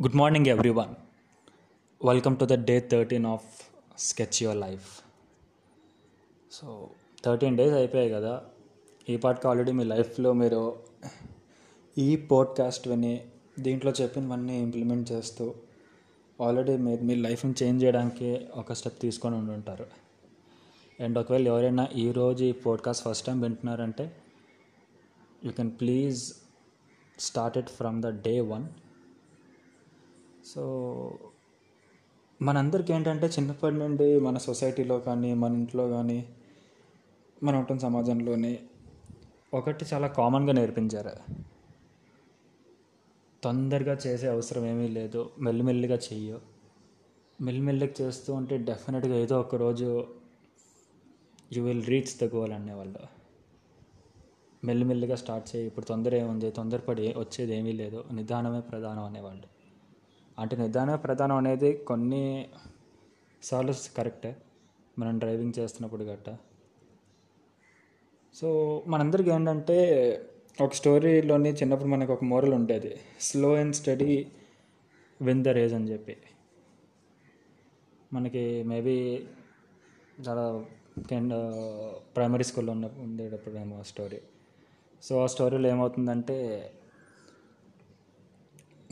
Good morning, everyone. Welcome to the day 13 of Sketch Your Life. So thirteen days అయిపోయాయి కదా ఈ పాటకి already మీ లైఫ్లో మీరు ఈ పోడ్కాస్ట్ విని దీంట్లో చెప్పినవన్నీ ఇంప్లిమెంట్ చేస్తూ ఆల్రెడీ మీరు మీ లైఫ్ని చేంజ్ చేయడానికి ఒక స్టెప్ తీసుకొని ఉండుంటారు అండ్ ఒకవేళ ఎవరైనా ఈరోజు ఈ podcast first time వింటున్నారంటే you can please start it from the day one so మనందరికీ ఏంటంటే చిన్నప్పటి నుండి మన సొసైటీలో కానీ మన ఇంట్లో కానీ మన ఉంటున్న సమాజంలోని ఒకటి చాలా కామన్గా నేర్పించారు. తొందరగా చేసే అవసరం ఏమీ లేదు. మెల్లిమెల్లిగా చెయ్యు. మెల్లిమెల్లిగా చేస్తూ ఉంటే డెఫినెట్గా ఏదో ఒక రోజు you will reach the goal అనేవాళ్ళు. మెల్లిమెల్లిగా స్టార్ట్ చేయి. ఇప్పుడు తొందర ఏముంది? తొందరపడి వచ్చేది ఏమీ లేదు. నిదానమే ప్రధానం అనేవాళ్ళు. అంటే నిదాన ప్రధానం అనేది కొన్ని సార్లు కరెక్టే. మనం డ్రైవింగ్ చేస్తున్నప్పుడు గట్ట. సో మనందరికీ ఏంటంటే ఒక స్టోరీలోని చిన్నప్పుడు మనకు ఒక మోరల్ ఉండేది. Slow and steady win the race అని చెప్పి. మనకి మేబీ చాలా కెండ్ ప్రైమరీ స్కూల్లో ఉన్న ఉండేటప్పుడు ఏమో స్టోరీ సో ఆ స్టోరీలో ఏమవుతుందంటే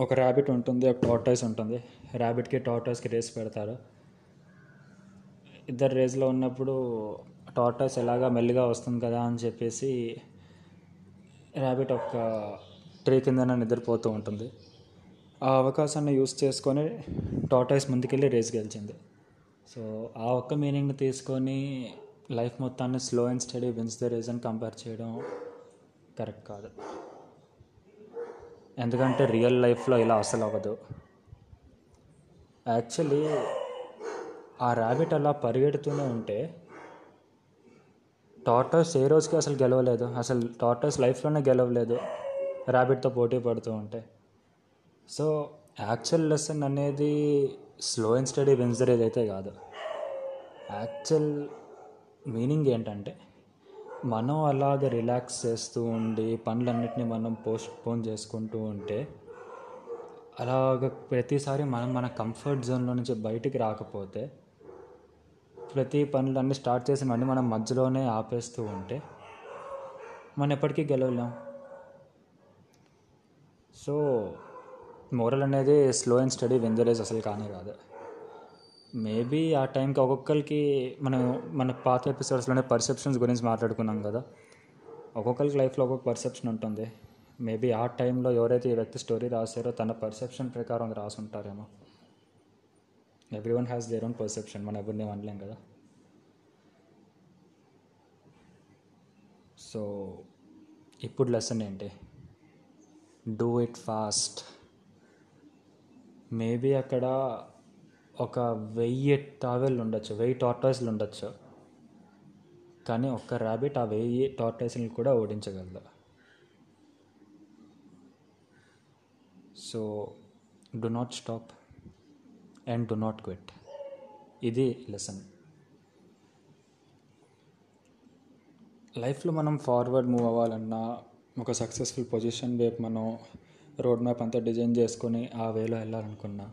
ఒక ర్యాబిట్ ఉంటుంది ఒక టార్టాయిస్ ఉంటుంది. ర్యాబిట్కి టార్టాయిస్కి రేస్ పెడతారు. ఇద్దరు రేస్లో ఉన్నప్పుడు టార్టాయిస్ ఎలాగా మెల్లిగా వస్తుంది కదా అని చెప్పేసి ర్యాబిట్ ఒక ట్రీ కిందన నిద్రపోతూ ఉంటుంది. ఆ అవకాశాన్ని యూస్ చేసుకొని టార్టాయిస్ ముందుకెళ్ళి రేస్ గెలిచింది. సో ఆ ఒక్క మీనింగ్ని తీసుకొని లైఫ్ మొత్తాన్ని slow and steady wins the race అని కంపేర్ చేయడం కరెక్ట్ కాదు. ఎందుకంటే రియల్ లైఫ్లో ఇలా అసలు అవ్వదు. యాక్చువల్లీ ఆ ర్యాబిట్ అలా పరిగెడుతూనే ఉంటే టార్టర్స్ ఏ రోజుకి అసలు గెలవలేదు. అసలు టార్టర్స్ లైఫ్లోనే గెలవలేదు. ర్యాబిట్తో పోటీ పడుతూ ఉంటే. సో యాక్చువల్ లెసన్ అనేది slow and steady wins the race అయితే కాదు. యాక్చువల్ మీనింగ్ ఏంటంటే మనం అలాగ రిలాక్స్ చేస్తూ ఉండి పనులన్నిటిని మనం పోస్ట్ పోన్ చేసుకుంటూ ఉంటే అలాగ ప్రతిసారి మనం మన కంఫర్ట్ జోన్లో నుంచి బయటికి రాకపోతే ప్రతి పనులన్నీ స్టార్ట్ చేసి మళ్ళీ మనం మధ్యలోనే ఆపేస్తూ ఉంటే మనం ఎప్పటికీ గెలవలేం. సో మోరల్ అనేది slow and steady wins the race అసలు కానే కాదు. మేబీ ఆ టైంకి ఒక్కొక్కరికి మనం మన పాత ఎపిసోడ్స్లోనే పర్సెప్షన్స్ గురించి మాట్లాడుకున్నాం కదా. ఒక్కొక్కరికి లైఫ్లో ఒక్కొక్క పర్సెప్షన్ ఉంటుంది. మేబీ ఆ టైంలో ఎవరైతే ఈ వ్యక్తి స్టోరీ రాశారో తన పర్సెప్షన్ ప్రకారం రాసి ఉంటారేమో everyone has their own perception మనం ఎవరిని అనలేం కదా. సో ఇప్పుడు లెసన్ ఏంటి? డూ ఇట్ ఫాస్ట్ మేబీ అక్కడ ఒక వెయ్యి టావెల్ ఉండొచ్చు వెయ్యి టార్టాయిస్లు ఉండొచ్చు. కానీ ఒక్క ర్యాబిట్ ఆ వెయ్యి టార్టాయిస్ని కూడా ఓడించగలదు. So do not stop and do not quit ఇది లెసన్ లైఫ్లో మనం ఫార్వర్డ్ మూవ్ అవ్వాలన్నా ఒక సక్సెస్ఫుల్ పొజిషన్ వైపు మనం రోడ్ మ్యాప్ అంతా డిజైన్ చేసుకొని ఆ వేలో వెళ్ళాలనుకున్నా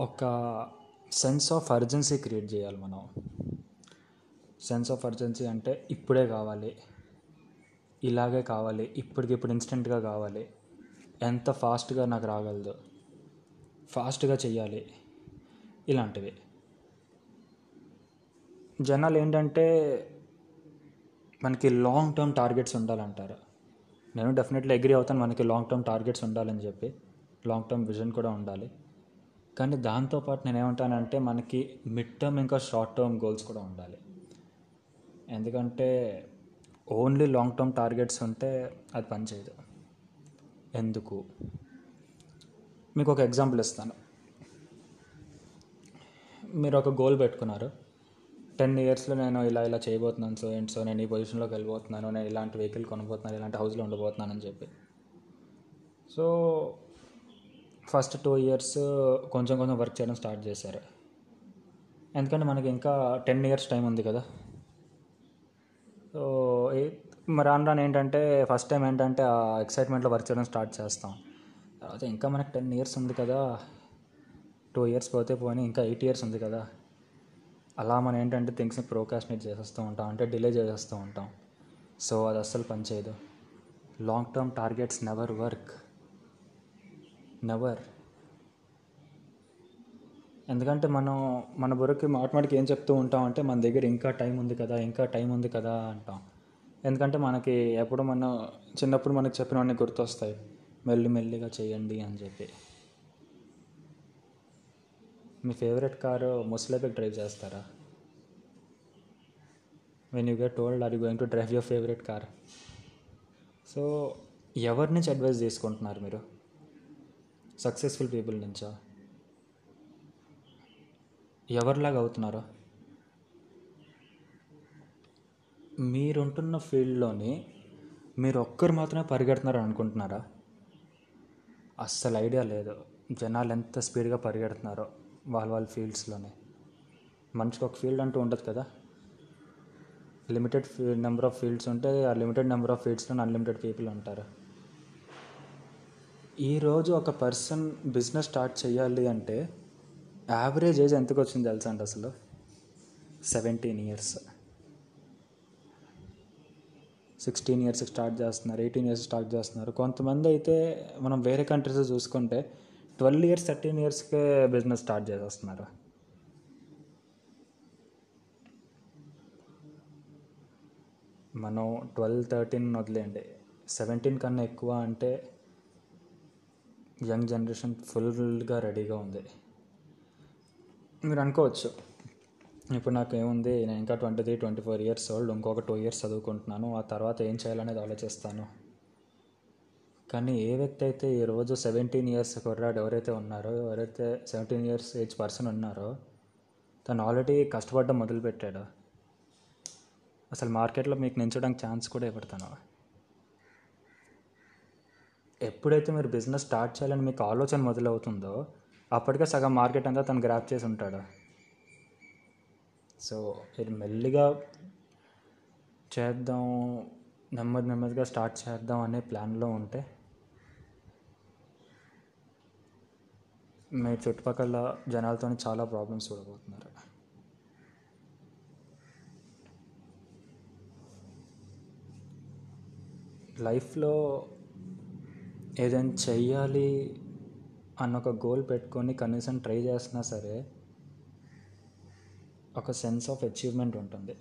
ఒక సెన్స్ ఆఫ్ అర్జెన్సీ క్రియేట్ చేయాలి మనం. సెన్స్ ఆఫ్ అర్జెన్సీ అంటే ఇప్పుడే కావాలి. ఇలాగే కావాలి. ఇప్పటికిప్పుడు ఇన్స్టెంట్గా కావాలి. ఎంత ఫాస్ట్గా నాకు రాగలదు. ఫాస్ట్గా చెయ్యాలి. ఇలాంటివి. జనాలు ఏంటంటే మనకి లాంగ్ టర్మ్ టార్గెట్స్ ఉండాలంటారు. నేను డెఫినెట్లీ అగ్రి అవుతాను మనకి లాంగ్ టర్మ్ టార్గెట్స్ ఉండాలని చెప్పి. లాంగ్ టర్మ్ విజన్ కూడా ఉండాలి. కానీ దాంతోపాటు నేను ఏమంటానంటే మనకి మిడ్ టర్మ్ ఇంకా షార్ట్ టర్మ్ గోల్స్ కూడా ఉండాలి. ఎందుకంటే ఓన్లీ లాంగ్ టర్మ్ టార్గెట్స్ ఉంటే అది పనిచేయదు ఎందుకు? మీకు ఒక ఎగ్జాంపుల్ ఇస్తాను. మీరు ఒక గోల్ పెట్టుకున్నారు. టెన్ ఇయర్స్లో నేను ఇలా ఇలా చేయబోతున్నాను సో ఏంటి సో నేను ఈ పొజిషన్లోకి వెళ్ళిపోతున్నాను నేను ఇలాంటి వెహికల్ కొనబోతున్నాను ఇలాంటి హౌస్లో ఉండబోతున్నాను అని చెప్పి. సో ఫస్ట్ టూ ఇయర్స్ కొంచెం కొంచెం వర్క్ చేయడం స్టార్ట్ చేశారు. ఎందుకంటే మనకి ఇంకా టెన్ ఇయర్స్ టైం ఉంది కదా. సో మరి రాను రాను ఏంటంటే ఫస్ట్ టైం ఏంటంటే ఆ ఎక్సైట్మెంట్లో వర్క్ చేయడం స్టార్ట్ చేస్తాం. తర్వాత ఇంకా మనకు టెన్ ఇయర్స్ ఉంది కదా. టూ ఇయర్స్ పోతే పోనీ ఇంకా ఎయిట్ ఇయర్స్ ఉంది కదా. అలా మనం ఏంటంటే థింగ్స్ని ప్రోకాస్టినేట్ చేసేస్తూ ఉంటాం. అంటే డిలే చేసేస్తూ ఉంటాం. సో అది అస్సలు పనిచేయదు long term targets never work. Never ఎందుకంటే మనం మన బుర్రకి మాటమాటికి ఏం చెప్తూ ఉంటాం అంటే మన దగ్గర ఇంకా టైం ఉంది కదా ఇంకా టైం ఉంది కదా అంటాం. ఎందుకంటే మనకి ఎప్పుడు మనం చిన్నప్పుడు మనకి చెప్పినవన్నీ గుర్తొస్తాయి. మెల్లి మెల్లిగా చేయండి అని చెప్పి. మీ ఫేవరెట్ కారు ముసలేపకి డ్రైవ్ చేస్తారా? When you get told are you going to drive your favourite car so ఎవరి నుంచి అడ్వైస్ తీసుకుంటున్నారు మీరు? సక్సెస్ఫుల్ పీపుల్ నుంచా? ఎవరిలాగా అవుతున్నారు? మీరుంటున్న ఫీల్డ్లోని మీరు ఒక్కరు మాత్రమే పరిగెడుతున్నారు అనుకుంటున్నారా? అస్సలు ఐడియా లేదు. జనాలు ఎంత స్పీడ్గా పరిగెడుతున్నారో వాళ్ళ వాళ్ళ ఫీల్డ్స్లోనే. మనిషికి ఒక ఫీల్డ్ అంటూ ఉండదు కదా? Limited fee number of fields ఉంటే ఆ లిమిటెడ్ నెంబర్ ఆఫ్ ఫీల్డ్స్లో అన్లిమిటెడ్ పీపుల్ ఉంటారు. ఈరోజు ఒక పర్సన్ బిజినెస్ స్టార్ట్ చేయాలి అంటే యావరేజ్ ఏజ్ ఎంతకు వచ్చింది తెలుసా అండి అసలు? Seventeen years. Sixteen years start చేస్తున్నారు ఎయిటీన్ ఇయర్స్ స్టార్ట్ చేస్తున్నారు. కొంతమంది అయితే మనం వేరే కంట్రీస్ చూసుకుంటే ట్వెల్వ్ ఇయర్స్ థర్టీన్ ఇయర్స్కే బిజినెస్ స్టార్ట్ చేసేస్తున్నారు. మనం ట్వెల్వ్ థర్టీన్ వదిలేయండి. సెవెంటీన్ కన్నా ఎక్కువ అంటే యంగ్ జనరేషన్ ఫుల్గా రెడీగా ఉంది. మీరు అనుకోవచ్చు ఇప్పుడు నాకు ఏముంది నేను ఇంకా twenty three twenty four years old ఇంకొక టూ ఇయర్స్ చదువుకుంటున్నాను ఆ తర్వాత ఏం చేయాలనేది ఆలోచిస్తాను. కానీ ఏ వ్యక్తి అయితే ఈరోజు సెవెంటీన్ ఇయర్స్ కుర్రాడు ఎవరైతే ఉన్నారో ఎవరైతే సెవెంటీన్ ఇయర్స్ ఏజ్ పర్సన్ ఉన్నారో తను ఆల్రెడీ కష్టపడడం మొదలుపెట్టాడు. అసలు మార్కెట్లో మీకు నించడానికి ఛాన్స్ కూడా ఇవ్వడతాను ఎప్పుడైతే మీరు బిజినెస్ స్టార్ట్ చేయాలని మీకు ఆలోచన మొదలవుతుందో అప్పటికే సగం మార్కెట్ అంతా తను గ్రాప్ చేసి ఉంటాడు. సో ఇది మెల్లిగా చేద్దాం నెమ్మది నెమ్మదిగా స్టార్ట్ చేద్దాం అనే ప్లాన్లో ఉంటే మీ చుట్టుపక్కల జనాలతో చాలా ప్రాబ్లమ్స్ చూడబోతున్నారు. లైఫ్లో ఏదైనా చెయ్యాలి అన్న ఒక గోల్ పెట్టుకొని కనీసం ట్రై చేసినా సరే ఒక సెన్స్ ఆఫ్ అచీవ్మెంట్ ఉంటుంది.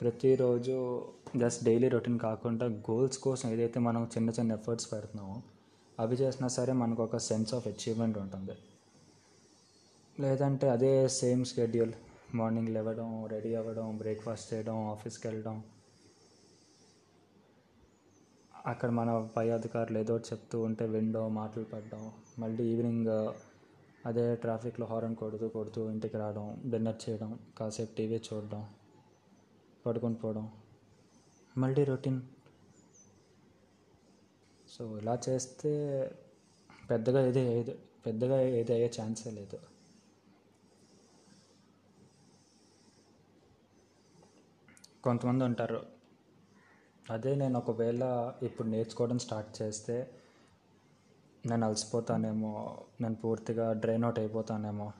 ప్రతిరోజు జస్ట్ డైలీ రొటీన్ కాకుండా గోల్స్ కోసం ఏదైతే మనం చిన్న చిన్న ఎఫర్ట్స్ పెడుతున్నామో అవి చేసినా సరే మనకు ఒక సెన్స్ ఆఫ్ అచీవ్మెంట్ ఉంటుంది. లేదంటే అదే సేమ్ షెడ్యూల్ మార్నింగ్ లేవడం రెడీ అవ్వడం బ్రేక్ఫాస్ట్ చేయడం ఆఫీస్కి వెళ్ళడం అక్కడ మన పై అధికారులు ఏదో ఒకటి చెప్తూ ఉంటే వినడం మాటలు పడడం మళ్ళీ ఈవినింగ్ అదే ట్రాఫిక్లో హారన్ కొడుతూ కొడుతూ ఇంటికి రావడం డిన్నర్ చేయడం కాసేపు టీవీ చూడడం పడుకొని పోవడం మళ్ళీ రొటీన్. సో ఇలా చేస్తే పెద్దగా ఏది ఏది పెద్దగా ఏది అయ్యే ఛాన్సే లేదు. కొంతమంది ఉంటారు అదే నేను ఒకవేళ ఇప్పుడు నేర్చుకోవడం స్టార్ట్ చేస్తే నేను అలసిపోతానేమో నేను పూర్తిగా డ్రైన్ అవుట్ అయిపోతానేమో.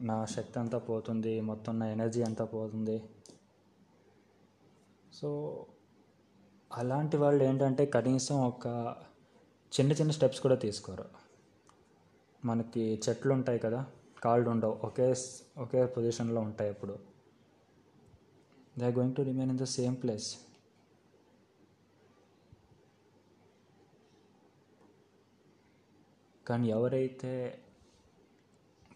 నా శక్తి అంతా పోతుంది మొత్తం నా ఎనర్జీ అంతా పోతుంది. సో అలాంటి వాళ్ళు ఏంటంటే కనీసం ఒక చిన్న చిన్న స్టెప్స్ కూడా తీసుకోరు. మనకి చెట్లు ఉంటాయి కదా కాళ్ళు ఉండవు ఒకే ఒకే పొజిషన్లో ఉంటాయి ఎప్పుడు. They are going to remain in the same place కానీ ఎవరైతే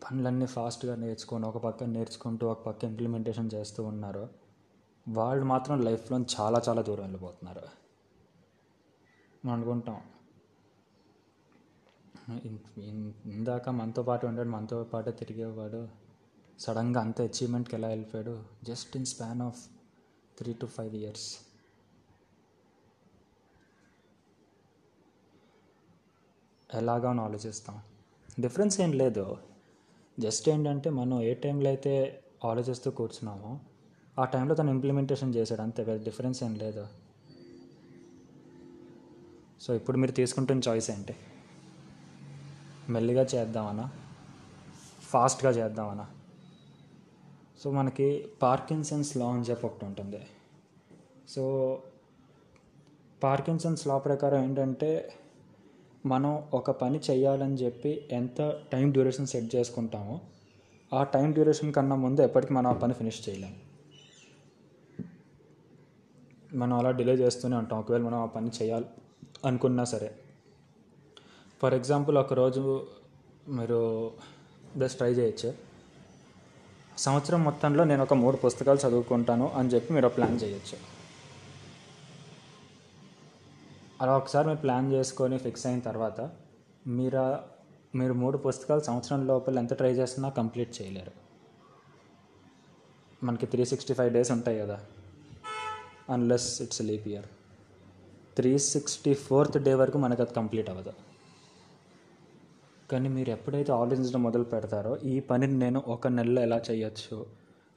పనులన్నీ ఫాస్ట్గా నేర్చుకొని ఒక పక్క నేర్చుకుంటూ ఒక పక్క ఇంప్లిమెంటేషన్ చేస్తూ ఉన్నారో వాళ్ళు మాత్రం లైఫ్లో చాలా చాలా దూరం వెళ్ళిపోతున్నారు. మనం అనుకుంటాం. ఇందాక మనతో పాటు ఉండాడు మనతో పాటు తిరిగేవాడు సడన్గా అంత అచీవ్మెంట్కి ఎలా వెళ్ళిపోయాడు? Just in span of three to five years. ఎలాగా అని ఆలోచిస్తాం డిఫరెన్స్ ఏం లేదు. జస్ట్ ఏంటంటే మనం ఏ టైంలో అయితే ఆలోచిస్తూ కూర్చున్నామో ఆ టైంలో తను ఇంప్లిమెంటేషన్ చేశాడు. అంతే పెద్ద డిఫరెన్స్ ఏం లేదు. సో ఇప్పుడు మీరు తీసుకుంటున్న చాయిస్ ఏంటి? మెల్లిగా చేద్దామనా? ఫాస్ట్గా చేద్దామనా? సో మనకి పార్కిన్సన్స్ లా అని చెప్పి ఒకటి ఉంటుంది. సో పార్కిన్సన్స్ లా ప్రకారం ఏంటంటే మనం ఒక పని చేయాలని చెప్పి ఎంత టైం డ్యూరేషన్ సెట్ చేసుకుంటామో ఆ టైం డ్యూరేషన్ కన్నా ముందు ఎప్పటికీ మనం ఆ పని ఫినిష్ చేయలేం. మనం అలా డిలే చేస్తూనే ఉంటాం. ఒకవేళ మనం ఆ పని చేయాలి అనుకున్నా సరే. ఫర్ ఎగ్జాంపుల్ ఒకరోజు మీరు జస్ట్ ట్రై చేయొచ్చు. సంవత్సరం మొత్తంలో నేను ఒక మూడు పుస్తకాలు చదువుకుంటాను అని చెప్పి మీరు ప్లాన్ చేయొచ్చు. అలా ఒకసారి మీరు ప్లాన్ చేసుకొని ఫిక్స్ అయిన తర్వాత మీరు మీరు మూడు పుస్తకాలు సంవత్సరం లోపల ఎంత ట్రై చేస్తున్నా కంప్లీట్ చేయలేరు. మనకి త్రీ సిక్స్టీ ఫైవ్ డేస్ ఉంటాయి కదా. Unless it's leap year three sixty fourth day వరకు మనకు అది కంప్లీట్ అవ్వదు. కానీ మీరు ఎప్పుడైతే ఆలోచించడం మొదలు పెడతారో ఈ పనిని నేను ఒక నెలలో ఎలా చేయొచ్చు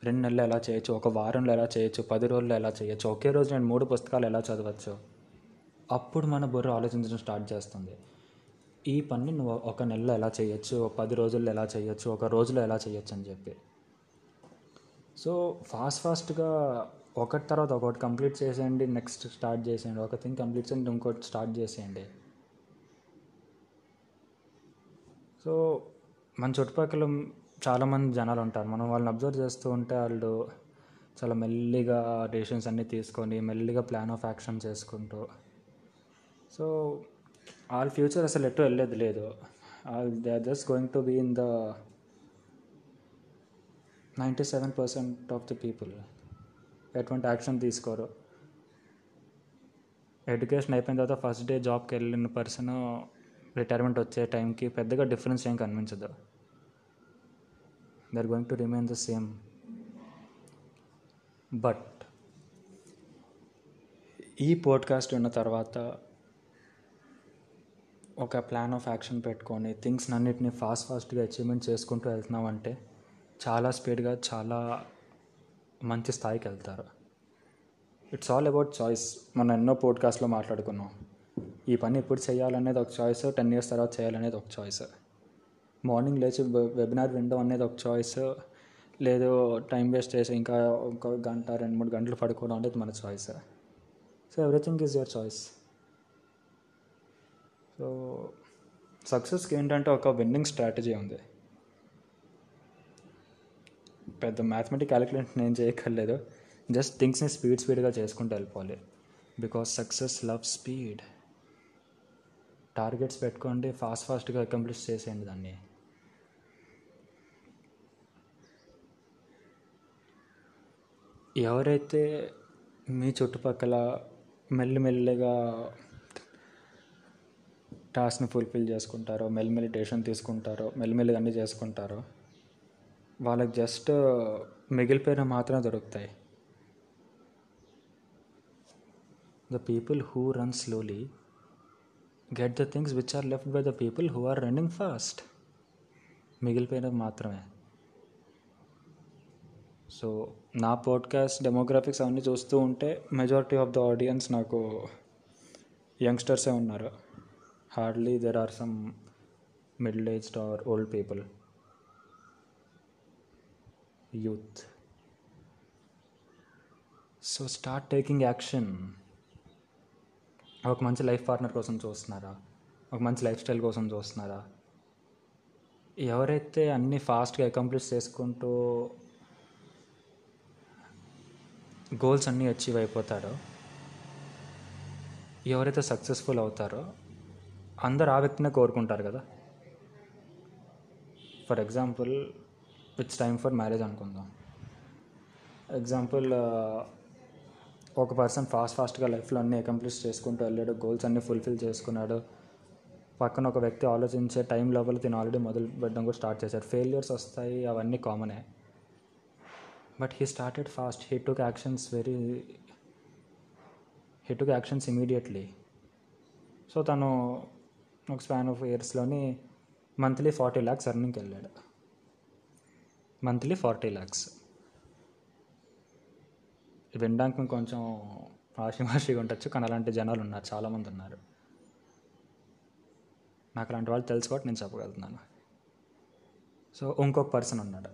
రెండు నెలలు ఎలా చేయొచ్చు ఒక వారంలో ఎలా చేయొచ్చు పది రోజుల్లో ఎలా చేయొచ్చు ఒకే రోజు నేను మూడు పుస్తకాలు ఎలా చదవచ్చు? అప్పుడు మన బుర్ర ఆలోచించడం స్టార్ట్ చేస్తుంది. ఈ పని నువ్వు ఒక నెలలో ఎలా చేయొచ్చు పది రోజుల్లో ఎలా చేయొచ్చు ఒక రోజులో ఎలా చేయొచ్చు అని చెప్పి. సో ఫాస్ట్ ఫాస్ట్గా ఒకటి తర్వాత ఒకటి కంప్లీట్ చేసేయండి నెక్స్ట్ స్టార్ట్ చేసేయండి ఒక థింగ్ కంప్లీట్ చేయండి ఇంకోటి స్టార్ట్ చేసేయండి. సో మన చుట్టుపక్కల చాలామంది జనాలు ఉంటారు. మనం వాళ్ళని అబ్జర్వ్ చేస్తూ ఉంటే వాళ్ళు చాలా మెల్లిగా డెసిషన్స్ అన్నీ తీసుకొని మెల్లిగా ప్లాన్ ఆఫ్ యాక్షన్ చేసుకుంటూ. సో వాళ్ళ ఫ్యూచర్ అసలు ఎటు వెళ్ళేది లేదు. They are just going to be in the ninety seven percent of the people ఎటువంటి యాక్షన్ తీసుకోరు. ఎడ్యుకేషన్ అయిపోయిన తర్వాత ఫస్ట్ డే జాబ్కి వెళ్ళిన పర్సన్ రిటైర్మెంట్ వచ్చే టైంకి పెద్దగా డిఫరెన్స్ ఏం కనిపించదు. They are going to remain the same but ఈ పోడ్కాస్ట్ విన్న తర్వాత ఒక ప్లాన్ ఆఫ్ యాక్షన్ పెట్టుకొని థింగ్స్ అన్నిటిని ఫాస్ట్ ఫాస్ట్గా అచీవ్మెంట్ చేసుకుంటూ వెళ్తున్నామంటే చాలా స్పీడ్గా చాలా మంచి స్థాయికి వెళ్తారు. ఇట్స్ ఆల్ అబౌట్ చాయిస్ మనం ఎన్నో పోడ్కాస్ట్లో మాట్లాడుకున్నాం. ఈ పని ఎప్పుడు చేయాలనేది ఒక చాయిస్ టెన్ ఇయర్స్ తర్వాత చేయాలనేది ఒక చాయిస్ మార్నింగ్ లేచి వెబినార్ వినడం అనేది ఒక చాయిస్ లేదు టైం వేస్ట్ చేసి ఇంకా ఒక గంట రెండు మూడు గంటలు పడుకోవడం అనేది మన choice so everything is your choice so సక్సెస్కి ఏంటంటే ఒక విన్నింగ్ స్ట్రాటజీ ఉంది. పెద్ద మ్యాథమెటిక్ క్యాలిక్యులేషన్ నేను చేయక్కర్లేదు. జస్ట్ థింగ్స్ని స్పీడ్ స్పీడ్గా చేసుకుంటూ వెళ్ళిపోవాలి. Because success love speed targets పెట్టుకోండి ఫాస్ట్ ఫాస్ట్గా అకంప్లిష్ చేసేయండి దాన్ని. ఎవరైతే మీ చుట్టుపక్కల మెల్లిమెల్లిగా టాస్క్ని ఫుల్ఫిల్ చేసుకుంటారో మెల్లిమెల్లి డెసిషన్ తీసుకుంటారో మెల్లిమెల్లిగా అన్నీ చేసుకుంటారో వాళ్ళకి జస్ట్ మిగిలిపోయిన మాత్రమే దొరుకుతాయి. The people who run slowly get the things which are left by the people who are running fast మిగిలిపోయినవి మాత్రమే సో నా పాడ్కాస్ట్ డెమోగ్రాఫిక్స్ అవన్నీ చూస్తూ ఉంటే మెజారిటీ ఆఫ్ ద ఆడియన్స్ నాకు యంగ్స్టర్సే ఉన్నారు hardly there are some middle aged or old people youth so start taking action ఒక మంచి లైఫ్ పార్ట్నర్ కోసం చూస్తున్నారా? ఒక మంచి లైఫ్ స్టైల్ కోసం చూస్తున్నారా? ఎవరైతే అన్నీ ఫాస్ట్గా అకంప్లిష్ చేసుకుంటూ గోల్స్ అన్నీ అచీవ్ అయిపోతారో ఎవరైతే సక్సెస్ఫుల్ అవుతారో అందరు ఆ వ్యక్తినే కోరుకుంటారు కదా? For example it's time for marriage అనుకుందాం. ఎగ్జాంపుల్ ఒక పర్సన్ ఫాస్ట్ ఫాస్ట్గా లైఫ్లో అన్నీ అకంప్లిష్ చేసుకుంటూ వెళ్ళాడు గోల్స్ అన్నీ ఫుల్ఫిల్ చేసుకున్నాడు. పక్కన ఒక వ్యక్తి ఆలోచించే టైం లోపల తిను ఆల్రెడీ మొదలు పెట్టడం కూడా స్టార్ట్ చేశారు ఫెయిలియర్స్ వస్తాయి అవన్నీ కామనే but he started fast he took actions very he took actions immediately so తను ఒక స్పాన్ ఆఫ్ ఇయర్స్లోని మంత్లీ ఫార్టీ ల్యాక్స్ ఎర్నింగ్కి వెళ్ళాడు. మంత్లీ ఫార్టీ ల్యాక్స్ వినడానికి కొంచెం ఆషిమాషిగా ఉండొచ్చు కానీ అలాంటి జనాలు ఉన్నారు చాలామంది ఉన్నారు. నాకు అలాంటి వాళ్ళు తెలుసు కాబట్టి నేను చెప్పగలుగుతున్నాను. సో ఇంకొక పర్సన్ ఉన్నాడు.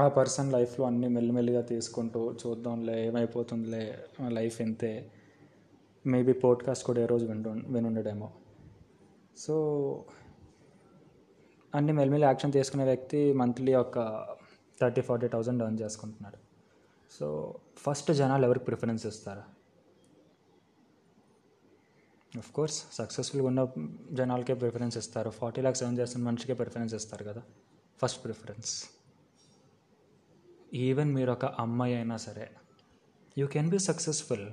ఆ పర్సన్ లైఫ్లో అన్నీ మెల్లిమెల్లిగా తీసుకుంటూ చూద్దాంలే ఏమైపోతుందిలే లైఫ్ ఎంతే మేబీ పోడ్కాస్ట్ కూడా ఏ రోజు విండు వినుండడేమో. సో అన్ని మెల్లిమెల్లి యాక్షన్ తీసుకునే వ్యక్తి మంత్లీ ఒక థర్టీ ఫార్టీ థౌజండ్ ఎర్న్ చేసుకుంటున్నాడు. సో ఫస్ట్ జనాలు ఎవరికి ప్రిఫరెన్స్ ఇస్తారు? ఆఫ్ కోర్స్ సక్సెస్ఫుల్గా ఉన్న జనాలకే ప్రిఫరెన్స్ ఇస్తారు. ఫార్టీ ల్యాక్స్ ఎర్న్ చేస్తున్న మనిషికే ప్రిఫరెన్స్ ఇస్తారు కదా. ఫస్ట్ ప్రిఫరెన్స్ ఈవెన్ మీరు ఒక అమ్మాయి అయినా సరే you can be successful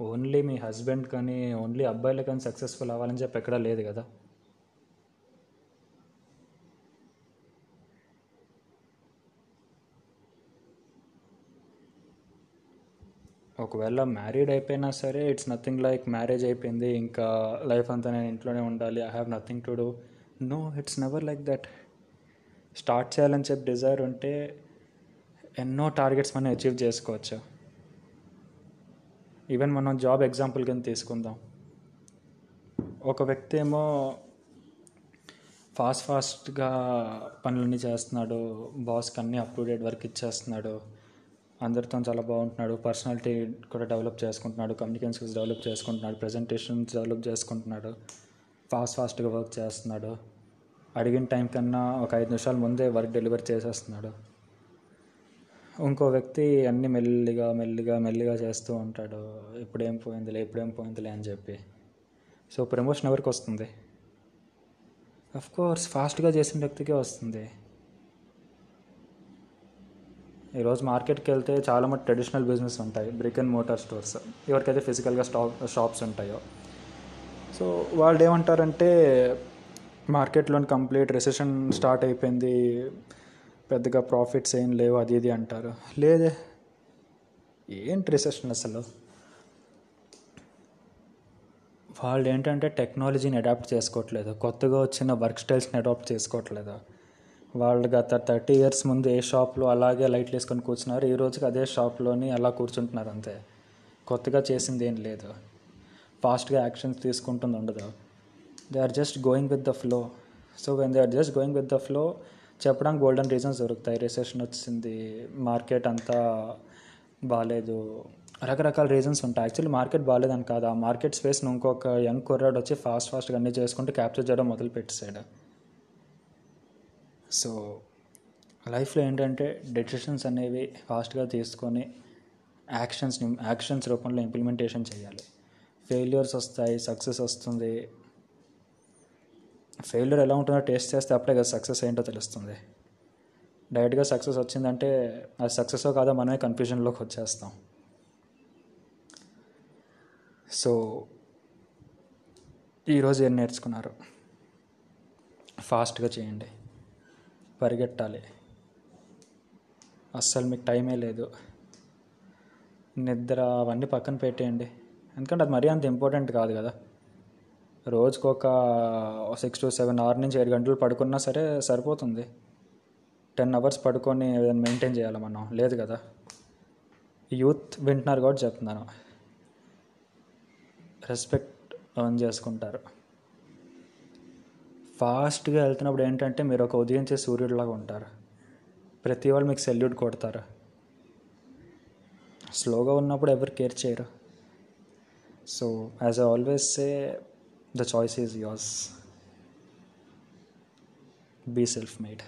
only me husband కానీ ఓన్లీ అబ్బాయిలు కానీ సక్సెస్ఫుల్ అవ్వాలని చెప్పి ఎక్కడా లేదు కదా. ఒకవేళ మ్యారీడ్ అయిపోయినా సరే ఇట్స్ నథింగ్ లైక్ మ్యారేజ్ అయిపోయింది ఇంకా లైఫ్ అంతా నేను ఇంట్లోనే ఉండాలి I have nothing to do no it's never like that start చేయాలని చెప్పి డిజైర్ ఉంటే ఎన్నో టార్గెట్స్ మనం అచీవ్ చేసుకోవచ్చు. ఈవెన్ మనం జాబ్ ఎగ్జాంపుల్ కింద తీసుకుందాం. ఒక వ్యక్తి ఏమో ఫాస్ట్ ఫాస్ట్గా పనులన్నీ చేస్తున్నాడు బాస్కి అన్నీ అప్ టు డేట్ వర్క్ ఇచ్చేస్తున్నాడు. అందరితో చాలా బాగుంటున్నాడు. పర్సనాలిటీ కూడా డెవలప్ చేసుకుంటున్నాడు. కమ్యూనికేషన్ స్కిల్స్ డెవలప్ చేసుకుంటున్నాడు. ప్రజెంటేషన్స్ డెవలప్ చేసుకుంటున్నాడు. ఫాస్ట్ ఫాస్ట్గా వర్క్ చేస్తున్నాడు. అడిగిన టైం కన్నా ఒక ఐదు నిమిషాల ముందే వర్క్ డెలివరీ చేసేస్తున్నాడు. ఇంకో వ్యక్తి అన్ని మెల్లిగా మెల్లిగా మెల్లిగా చేస్తూ ఉంటాడు. ఇప్పుడేం పోయిందిలే ఇప్పుడేం పోయిందిలే అని చెప్పి. సో ప్రమోషన్ ఎవరికి వస్తుంది? అఫ్ కోర్స్ ఫాస్ట్గా చేసిన వ్యక్తికే వస్తుంది. ఈరోజు మార్కెట్కి వెళ్తే చాలా మంది ట్రెడిషనల్ బిజినెస్ ఉంటాయి. Brick and motor stores. ఎవరికైతే ఫిజికల్గా స్టాప్ షాప్స్ ఉంటాయో. సో వాళ్ళు ఏమంటారంటే మార్కెట్లోని కంప్లీట్ రెసెషన్ స్టార్ట్ అయిపోయింది. పెద్దగా ప్రాఫిట్స్ ఏం లేవు అది ఇది అంటారు. లేదే. ఏంటి రిసెషన్ అసలు? వాళ్ళు ఏంటంటే టెక్నాలజీని అడాప్ట్ చేసుకోవట్లేదు. కొత్తగా వచ్చిన వర్క్ స్టైల్స్ని అడాప్ట్ చేసుకోవట్లేదు. వాళ్ళు గత థర్టీ ఇయర్స్ ముందు ఏ షాప్లో అలాగే లైట్లు వేసుకొని కూర్చున్నారు ఈ రోజుకి అదే షాప్లోని అలా కూర్చుంటున్నారు అంతే. కొత్తగా చేసింది ఏం లేదు. ఫాస్ట్గా యాక్షన్స్ తీసుకుంటుంది ఉండదు. They are just going with the flow so when they are just going with the flow చెప్పడానికి గోల్డెన్ రీజన్స్ దొరుకుతాయి. రిసెషన్ వచ్చింది మార్కెట్ అంతా బాగాలేదు రకరకాల రీజన్స్ ఉంటాయి. యాక్చువల్లీ మార్కెట్ బాగాలేదని కాదు. ఆ మార్కెట్ స్పేస్ని ఇంకొక యంగ్ కుర్రాడు వచ్చి ఫాస్ట్ ఫాస్ట్గా అన్నీ చేసుకుంటూ క్యాప్చర్ చేయడం మొదలు పెట్టేశాడు సో లైఫ్లో ఏంటంటే డెసిషన్స్ అనేవి ఫాస్ట్గా తీసుకొని యాక్షన్స్ యాక్షన్స్ రూపంలో ఇంప్లిమెంటేషన్ చేయాలి. ఫెయిల్యూర్స్ వస్తాయి సక్సెస్ వస్తుంది. ఫెయిల్యూర్ ఎలా ఉంటుందో టేస్ట్ చేస్తే అప్పుడే కదా సక్సెస్ ఏంటో తెలుస్తుంది. డైరెక్ట్గా సక్సెస్ వచ్చిందంటే అది సక్సెస్ కాదో మనమే కన్ఫ్యూజన్లోకి వచ్చేస్తాం. సో ఈరోజు ఏం నేర్చుకున్నారు? ఫాస్ట్గా చేయండి. పరిగెట్టాలి. అస్సలు మీకు టైమే లేదు. నిద్ర అవన్నీ పక్కన పెట్టేయండి. ఎందుకంటే అది మరీ అంత ఇంపార్టెంట్ కాదు కదా. రోజుకు ఒక సిక్స్ టు సెవెన్ అవర్ నుంచి ఏడు గంటలు పడుకున్నా సరే సరిపోతుంది. టెన్ అవర్స్ పడుకొని ఏదైనా మెయింటైన్ చేయాలి మనం? లేదు కదా. యూత్ వింటున్నారు కాబట్టి చెప్తున్నాను. రెస్పెక్ట్ ఎర్న్ చేసుకుంటారు. ఫాస్ట్గా వెళ్తున్నప్పుడు ఏంటంటే మీరు ఒక ఉదయించే సూర్యుడిలాగా ఉంటారు. ప్రతి వాళ్ళు మీకు సెల్యూట్ కొడతారు. స్లోగా ఉన్నప్పుడు ఎవరు కేర్ చేయరు. So as I always say the choice is yours be self made.